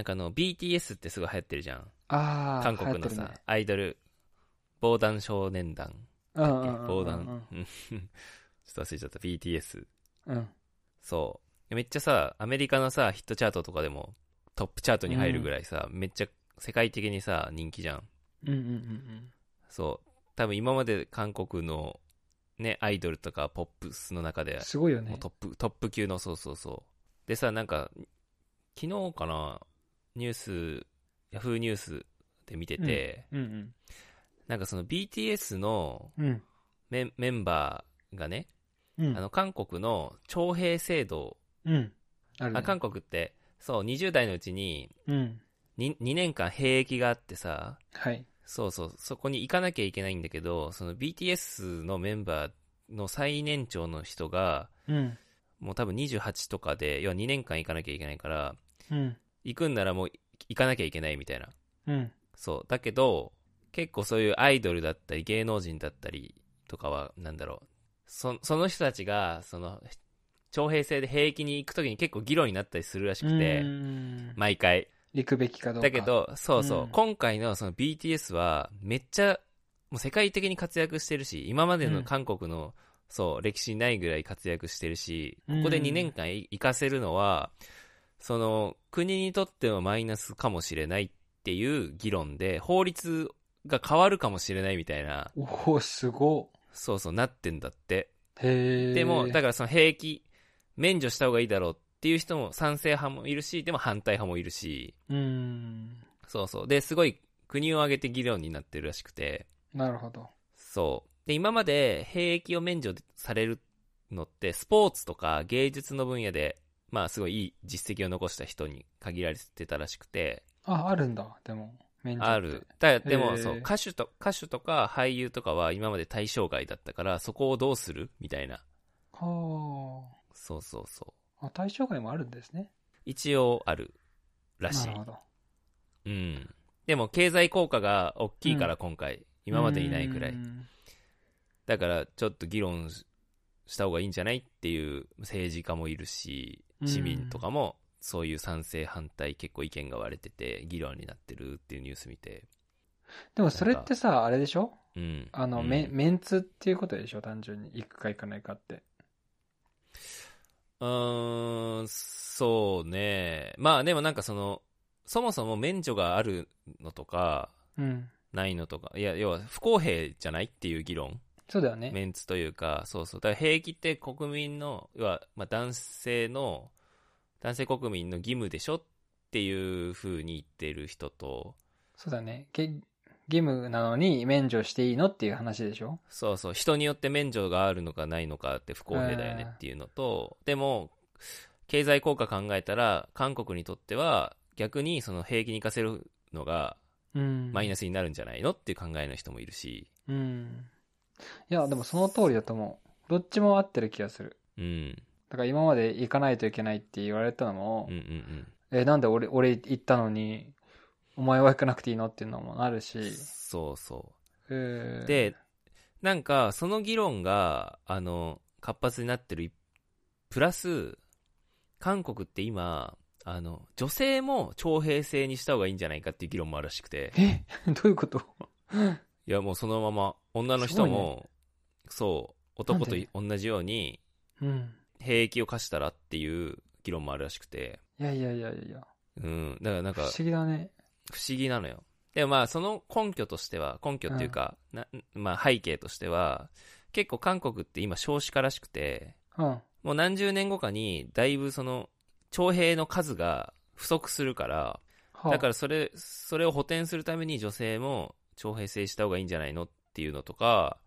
なんかあの、BTS ってすごい流行ってるじゃん。ああ、韓国のさ、ねアイドル、防弾少年団。うんうんうんうん防弾。うん ちょっと忘れちゃった。BTS。うん。そう。めっちゃさ、アメリカのさ、ヒットチャートとかでもトップチャートに入るぐらいさ、めっちゃ世界的にさ、人気じゃん。うんうんうんそう。多分今まで韓国のね、アイドルとかポップスの中でうん。すごいよね。トップ、トップ級の、そうそうそう。でさ、なんか、昨日かな、ニュース、ヤフーニュースで見てて、うんなんかその BTS の。メンメンバーがね、うん。あの、韓国の徴兵制度、ね。あ韓国って、そう、20代のうちにうん。2、2年間兵役があってさ、はい。そうそう、そこに行かなきゃいけないんだけど、その BTS のメンバーの最年長の人が、うん。もう多分28とかで、要は2年間行かなきゃいけないから、うん。行くんならもう行かなきゃいけないみたいな。うん。そう。だけど、結構そういうアイドルだったり、芸能人だったりとかは、なんだろう。そその人たちが、その、徴兵制で兵役に行くときに結構議論になったりするらしくてう、ん毎回。行くべきかどうか。だけ、ど、そうそう、うん今回のその BTS は、めっちゃ、もう世界的に活躍してるし、今までの韓国の、そう、歴史にないぐらい活躍してるし、ここでうん2年間い行かせるのは、その、国にとってはマイナスかもしれないっていう議論で、法律が変わるかもしれないみたいな、おお、すごそうそう、なってんだって。い。へえ。でも、だからその兵役、免除した方がいいだろうっていう人も賛成派もいるし、でも反対派もいるし、うん。そうそう。で、すごい国を挙げて議論になってるらしくて、なるほど。そう。で、今まで兵役を免除されるのって、スポーツとか芸術の分野で、まあすごいいい実績を残した人に限られてたらしくて、あ、あるんだ。でも、ある。。だでも、そう、歌手と、歌手とか俳優とかは今まで対象外だったから、そこをどうする？みたいな。はそうそうそう。あ。あ、対象外もあるんですね。一応あるらしいなる。ほど。うん。でも経済効果が大きいから今回、今までにないくらい。うんだからちょっと議論しした方がいいんじゃない？っていう政治家もいるし、市民とかもそういう賛成反対結構意見が割れてて議論になってるっていうニュース見て。でもそれってさ、あれでしょ？うん。あの、うんメメンツっていうことでしょ？単純に。行くか行かないかって。うーん、そうね。まあでもなんかその、そもそも免除があるのとか、うん。ないのとか、いや、要は不公平じゃないっていう議論。そうだよね。メンツというか、そうそう。だから兵役って国民の、要は、まあ男性の、男性国民の義務でしょっていう風に言ってる人と、そうだね。げ義務なのに免除していいのっていう話でしょ？そうそう、人によって免除があるのかないのかって不公平だよねっていうのと、でも、経済効果考えたら、韓国にとっては、逆にその兵役に行かせるのがうん。マイナスになるんじゃないのっていう考えの人もいるし、うん。いや、でもその通りだと思う。どっちも合ってる気がする。うん、だから今まで行かないといけないって言われたのも、うん、うん、うん。え、なんで俺、俺行ったのに、お前は行かなくていいのっていうのもあるし。そうそう。えー、で、なんか、その議論が、あの、活発になってる一、プラス、韓国って今、あの、女性も徴兵制にした方がいいんじゃないかっていう議論もあるらしくて、え？どういうこと？いや、もうそのまま、女の人も、そう、男と同じように、うん。兵役を課したらっていう議論もあるらしくて、いやいやいやいや。うん、だからなんか不思、議だね。不思議なのよ。でもまあ、その根拠としては、根拠っていうか、なまあ背景としては、結構韓国って今少子化らしくて、うん。もう何十年後かに、だいぶその、徴兵の数が不足するから、はあだからそれ、それを補填するために女性も徴兵制した方がいいんじゃないのっていうのとか、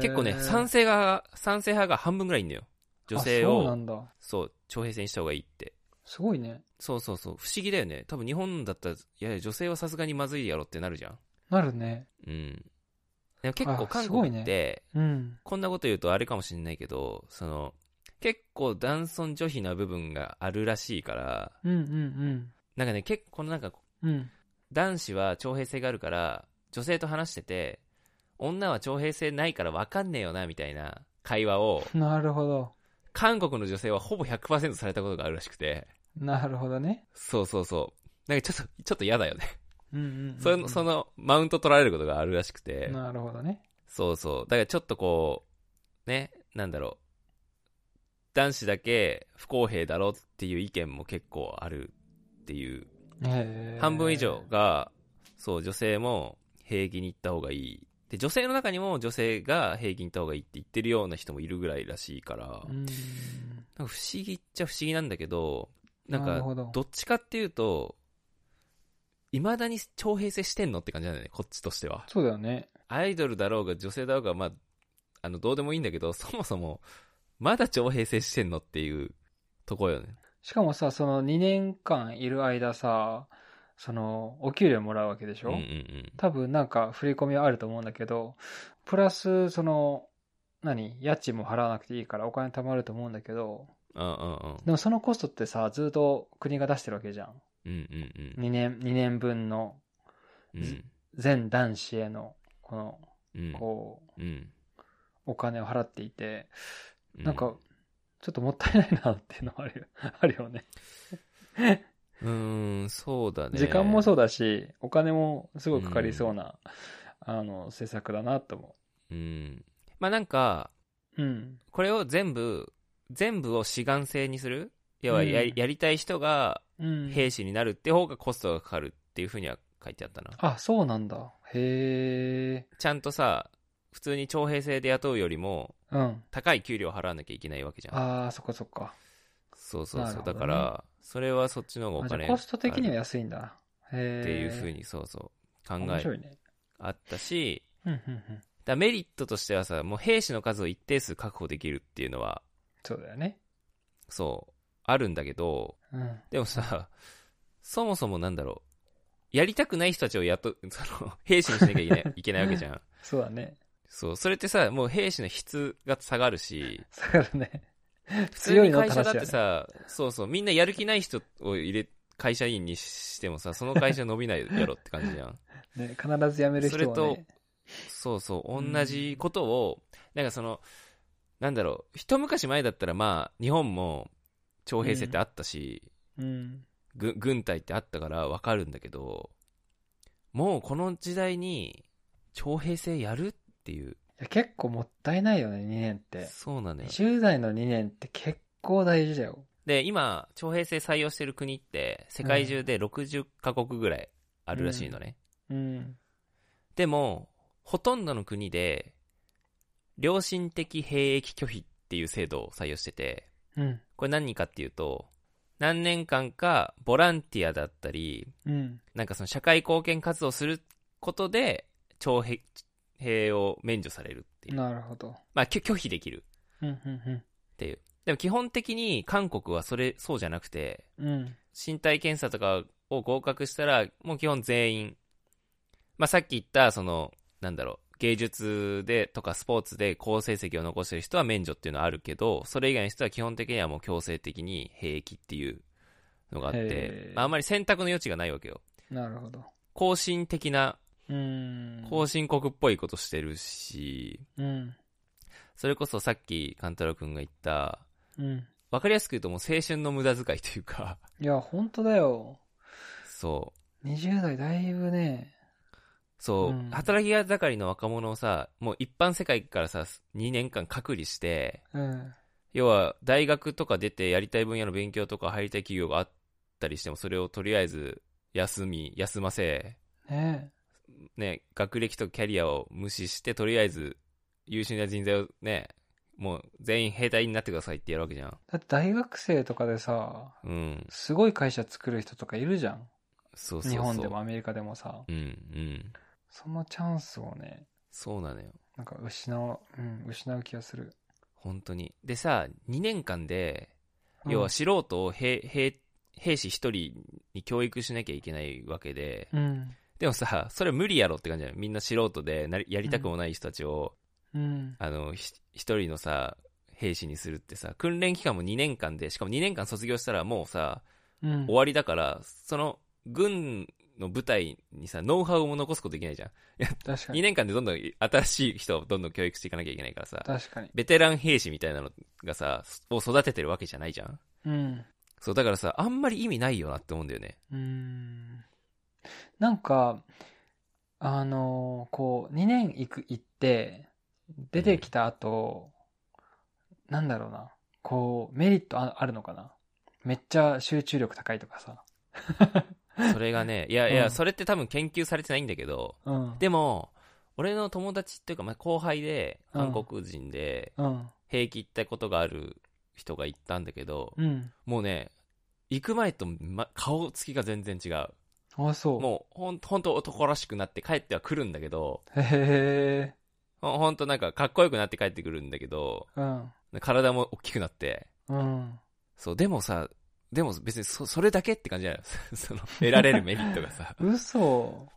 結構ね、賛成が、賛成派が半分ぐらいいんだよ。女性あそうなを、んだ。そう、徴兵制にした方がいいって。すごいね。そうそうそう、不思議だよね。多分日本だったら、いやいや、女性はさすがにまずいやろってなるじゃん。なるね。うん。でも結構あ韓すごいね国って、うん。こんなこと言うとあれかもしれないけど、その、結構男尊女卑な部分があるらしいから、うんうんなんかね、結構なんか、うん。うん。男子は徴兵制があるから、女性と話してて、女は徴兵制ないから分かんねえよな、みたいな会話を、なるほど。韓国の女性はほぼ100%されたことがあるらしくて、なるほどね。そうそうそう。なんかちょっと、ちょっと嫌だよね。うんうんうん。その、その、マウント取られることがあるらしくて。なるほどね。そうそう。だからちょっとこう、ね、なんだろう。男子だけ不公平だろっていう意見も結構あるっていう。半分以上。が、そう、女性も兵役に行った方がいい。で、女性の中にも女性が兵役に行った方がいいって言ってるような人もいるぐらいらしいから、うん。なんか不思議っちゃ不思議なんだけど、なんか、どどっちかっていうと、未だに徴兵制してんのって感じなんだよね、こっちとしては。そうだよね。アイドルだろうが女性だろうが、まあ、あの、どうでもいいんだけど、そもそも、まだ徴兵制してんのっていうとこよね。しかもさ、その2年間いる間さ、その、お給料もらうわけでしょ、うんうんうん。多分なんか振り込みはあると思うんだけど、プラス、その、何？家賃も払わなくていいからお金貯まると思うんだけど、うんうんうん。でもそのコストってさ、ずっと国が出してるわけじゃん。うんうん2年、2年分のうん。うん。全男子への、この、うん。こう、うん。お金を払っていて、うなんか、、ちょっともったいないなっていうのはあるよあるよね。うーん、そうだね。時間もそうだし、お金もすごいかかりそうな、あの、政策だなと思うん。まあなんか、う。うん。これを全部、全部を志願制にする？要はや,、うんやりたい人がうん。兵士になるって方がコストがかかるっていうふうには書いてあったな。あ、そうなんだ。へえ。ちゃんとさ、普通に徴兵制で雇うよりも、うん。高い給料払わなきゃいけないわけじゃん。ああ、そっかそっか。そうそうそう。ねだから、それはそっちの方がお金コスト的には安いんだ。へえ。っていうふうに、そうそう、考え。あったし。だメリットとしてはさ、もう兵士の数を一定数確保できるっていうのは、そうだよね。そう、あるんだけど、うん。でもさ、そもそもなんだろう、やりたくない人たちを雇う、その、兵士にしなきゃいけない いけないわけじゃん。そうだね。そう、それってさ、もう兵士の質が下がるし、だからね。普通強いのに会社だって話さ、そうそう、みんなやる気ない人を入れ、会社員にしてもさ、その会社伸びないやろって感じじゃん。ね、必ず辞める人はそれね。そうそう、同じことを、なんかその、なんだろう、一昔前だったらまあ、日本も徴兵制ってあったし、うん。ぐ軍隊ってあったからわかるんだけど、もうこの時代に徴兵制やるっていう、いや結構もったいないよね、2年って。そうなのよ。20代の2年って結構大事だよ。で、今、徴兵制採用してる国って、世界中で60カ国ぐらいあるらしいのね。うん。でも、ほとんどの国で、良心的兵役拒否っていう制度を採用してて、うん。これ何かっていうと、何年間かボランティアだったり、うん。なんかその社会貢献活動をすることで、徴兵兵を免除されるっていう。なるほど。まあ、拒拒否できるっていう。でも基本的に韓国はそれ、そうじゃなくて、うん。うん。身体検査とかを合格したら、もう基本全員、まあ、さっき言った、その、なんだろう、芸術でとかスポーツで好成績を残してる人は免除っていうのはあるけど、それ以外の人は基本的にはもう強制的に兵役っていうのがあっへて、ーまあ、あんまり選択の余地がないわけよ。なるほど。更新的な、うん。後進国っぽいことしてるし、うん。それこそさっきカンタロウ君が言った、うん。わかりやすく言うともう青春の無駄遣いというか、いや、本当だよ。そう、20代だいぶね。そう、うん働き盛りの若者をさ、もう一般世界からさ、2年間隔離して、うん。要は大学とか出てやりたい分野の勉強とか入りたい企業があったりしても、それをとりあえず休み、休ませ、ねね、学歴とキャリアを無視して、とりあえず優秀な人材をね、もう全員兵隊になってくださいってやるわけじゃん。だって大学生とかでさ、うん。すごい会社作る人とかいるじゃん。そうそうそう。日本でもアメリカでもさ。うん、うん。そのチャンスをね、そうなのよ。なんか失う、うん、失う気がする。本当に。でさ、2年間で、うん要は素人を兵兵兵士一人に教育しなきゃいけないわけで、うん。でもさ、それ無理やろって感じだよ。みんな素人でなりやりたくもない人たちを、うん。あの、ひ一人のさ、兵士にするってさ、訓練期間も2年間で、しかも2年間卒業したらもうさ、うん終。わりだから、その、軍の部隊にさ、ノウハウも残すことできないじゃん。2確かに。年間でどんどん新しい人をどんどん教育していかなきゃいけないからさ、確かに。ベテラン兵士みたいなのがさ、を育ててるわけじゃないじゃん。うん。そう、だからさ、あんまり意味ないよなって思うんだよね。うーん。なんか、あの、こう、2年行く、行って、出てきた後、なんだろうな。こう、メリットああるのかなめっちゃ集中力高いとかさ。それがね、いやいうや、んそれって多分研究されてないんだけど、うん。でも、俺の友達っていうか、まあ、後輩で、うん韓国人で、うん。兵役行ったことがある人が行ったんだけど、うん。もうね、行く前と、ま、顔つきが全然違う。あ、そう。もう、ほん、ほんと男らしくなって帰っては来るんだけど、へえ。ほほんとなんかかっこよくなって帰ってくるんだけど、うん。体も大きくなって、うん。そう、でもさ、でも別にそ、それだけって感じじゃない？その、得られるメリットがさ。嘘。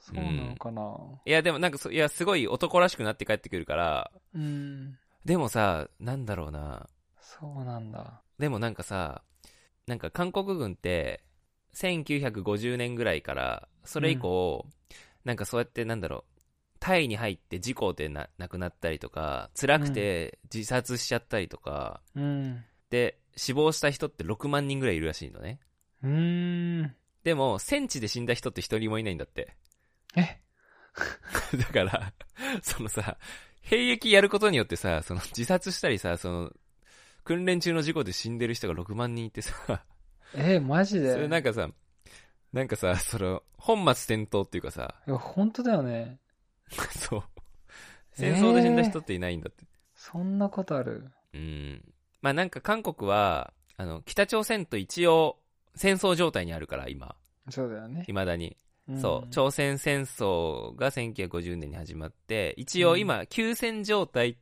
そうなのかな？いや、でもなんかそ、いや、すごい男らしくなって帰ってくるから、うん。でもさ、なんだろうな。そうなんだ。でもなんかさ、なんか韓国軍って、1950年ぐらいから、それ以降、なんかそうやってなんだろう、タイに入って事故でな亡くなったりとか、辛くて自殺しちゃったりとか、うん。で、死亡した人って6万人ぐらいいるらしいのね。うーん。でも、戦地で死んだ人って一人もいないんだって。え？だから、そのさ、兵役やることによってさ、その自殺したりさ、その、訓練中の事故で死んでる人が6万人いてさ、え、マジで？それなんかさ、なんかさ、その、本末転倒っていうかさ、いや、本当だよね。そう。戦争で死んだ人っていないんだって。そんなことある？うん。まあなんか韓国は、あの、北朝鮮と一応、戦争状態にあるから、今。そうだよね。未だに。んそう。朝鮮戦争が1950年に始まって、一応今、休戦状態っ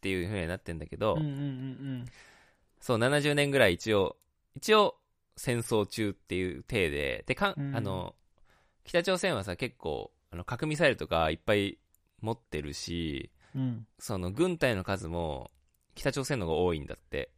ていう風になってんだけど、うんうんうんそう、70年ぐらい一応、一応、戦争中っていう体で、で、かん、うんあの、北朝鮮はさ、結構、あの、核ミサイルとかいっぱい持ってるし、うん。その、軍隊の数も、北朝鮮の方が多いんだって。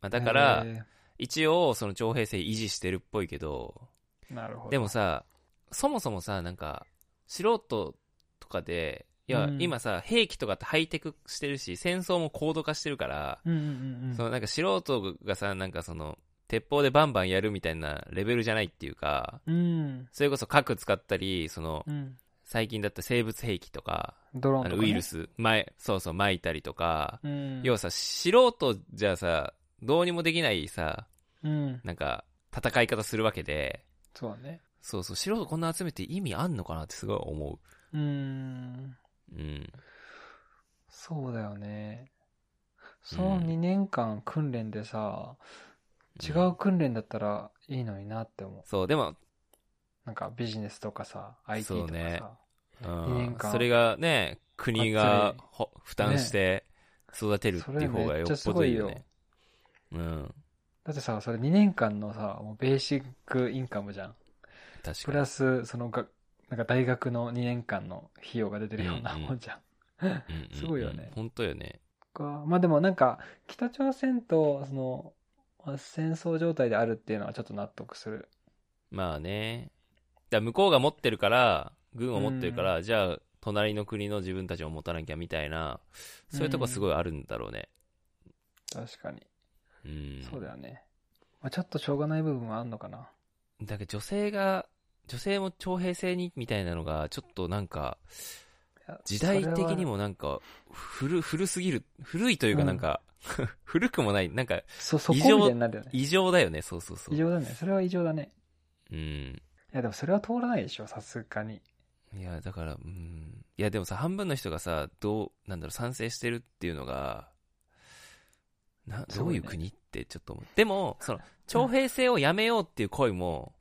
まあ、だから、へ一応、その徴兵制維持してるっぽいけど、ーなるほど。でもさ、そもそもさ、なんか、素人とかで、いや、うん今さ、兵器とかってハイテクしてるし、戦争も高度化してるから、うんうんうんうん。そのなんか素人がさ、なんかその、鉄砲でバンバンやるみたいなレベルじゃないっていうか、うん。それこそ核使ったり、その、うん。最近だった生物兵器とか、ドローンね。ウイル。ス、前、そうそう、撒いたりとか、うん。要はさ、素人じゃさ、どうにもできないさ、うん。なんか、戦い方するわけで、そうだね。そうそう、素人こんな集めて意味あんのかなってすごい思うーん。う。うん。そうだよね。その2年間訓練でさ、違う訓練だったらいいのになって思う。そう、でも、なんかビジネスとかさ、IT とかそうねさ。うん、二年間それがね、国が負担して育てるっていう方がよっぽどいいよね。うん。だってさ、それ2年間のさ、もうベーシックインカムじゃん。プ確かに。ラス、そのが、なんか大学の2年間の費用が出てるようなもんじゃん。うんうんうん すごいよね本当よね。かまあでもなんか、北朝鮮と、その、まあ戦争状態であるっていうのはちょっと納得する。まあね。だ向こうが持ってるから、軍を持ってるから、じゃあ、隣の国の自分たちを持たなきゃみたいな、そういうとこすごいあるんだろうね。確かに。うん。そうだよね。まあ、ちょっとしょうがない部分はあんのかな。だけど女性が、女性も徴兵制にみたいなのが、ちょっとなんか、時代的に。もなんか、古、古すぎる、古いというかなんか、古くもない、なんか、そ、そこみ異常たいになるよね。異常だよね、そうそうそう。異常だね。それは異常だね。うん。いや、でもそれは通らないでしょ、さすがに。いや、だから、うん。いや、でもさ、半分の人がさ、どう、なんだろう、賛成してるっていうのが、な、すごいういう国ってちょっと思う。でも、その、徴兵制をやめようっていう声も、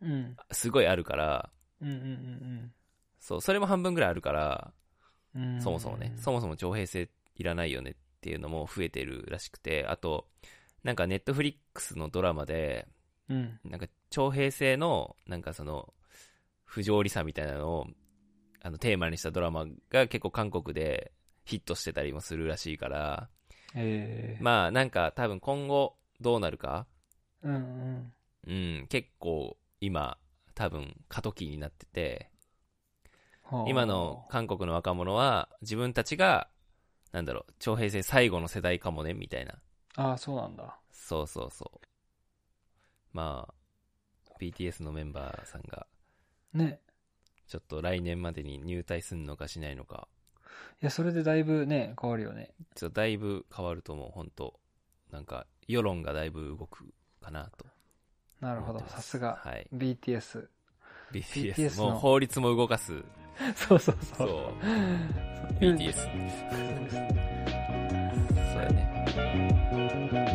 うん。すごいあるから、うんうんそう、それも半分ぐらいあるから。そもそもね、そもそも徴兵制いらないよねっていうのも増えてるらしくて、あと、なんかネットフリックスのドラマで、うん。なんか徴兵制の、なんかその、不条理さみたいなのを、あの、テーマにしたドラマが結構韓国でヒットしてたりもするらしいから、ええまあなんか多分今後どうなるか、うんうん。うん、結構今多分過渡期になってて、はあ今の韓国の若者は自分たちが、なんだろう、徴兵制最後の世代かもね、みたいな。ああ、そうなんだ。そうそうそう。まあ、BTS のメンバーさんが、ね。ちょっと来年までに入隊すんのかしないのか、いや、それでだいぶね、変わるよね。ちょっとだいぶ変わると思う、本当なんか、世論がだいぶ動くかなと。なるほどさすが。はい。BTS。BTS。もう法律も動かす。そうそうそそうう。。BTS。そうやね。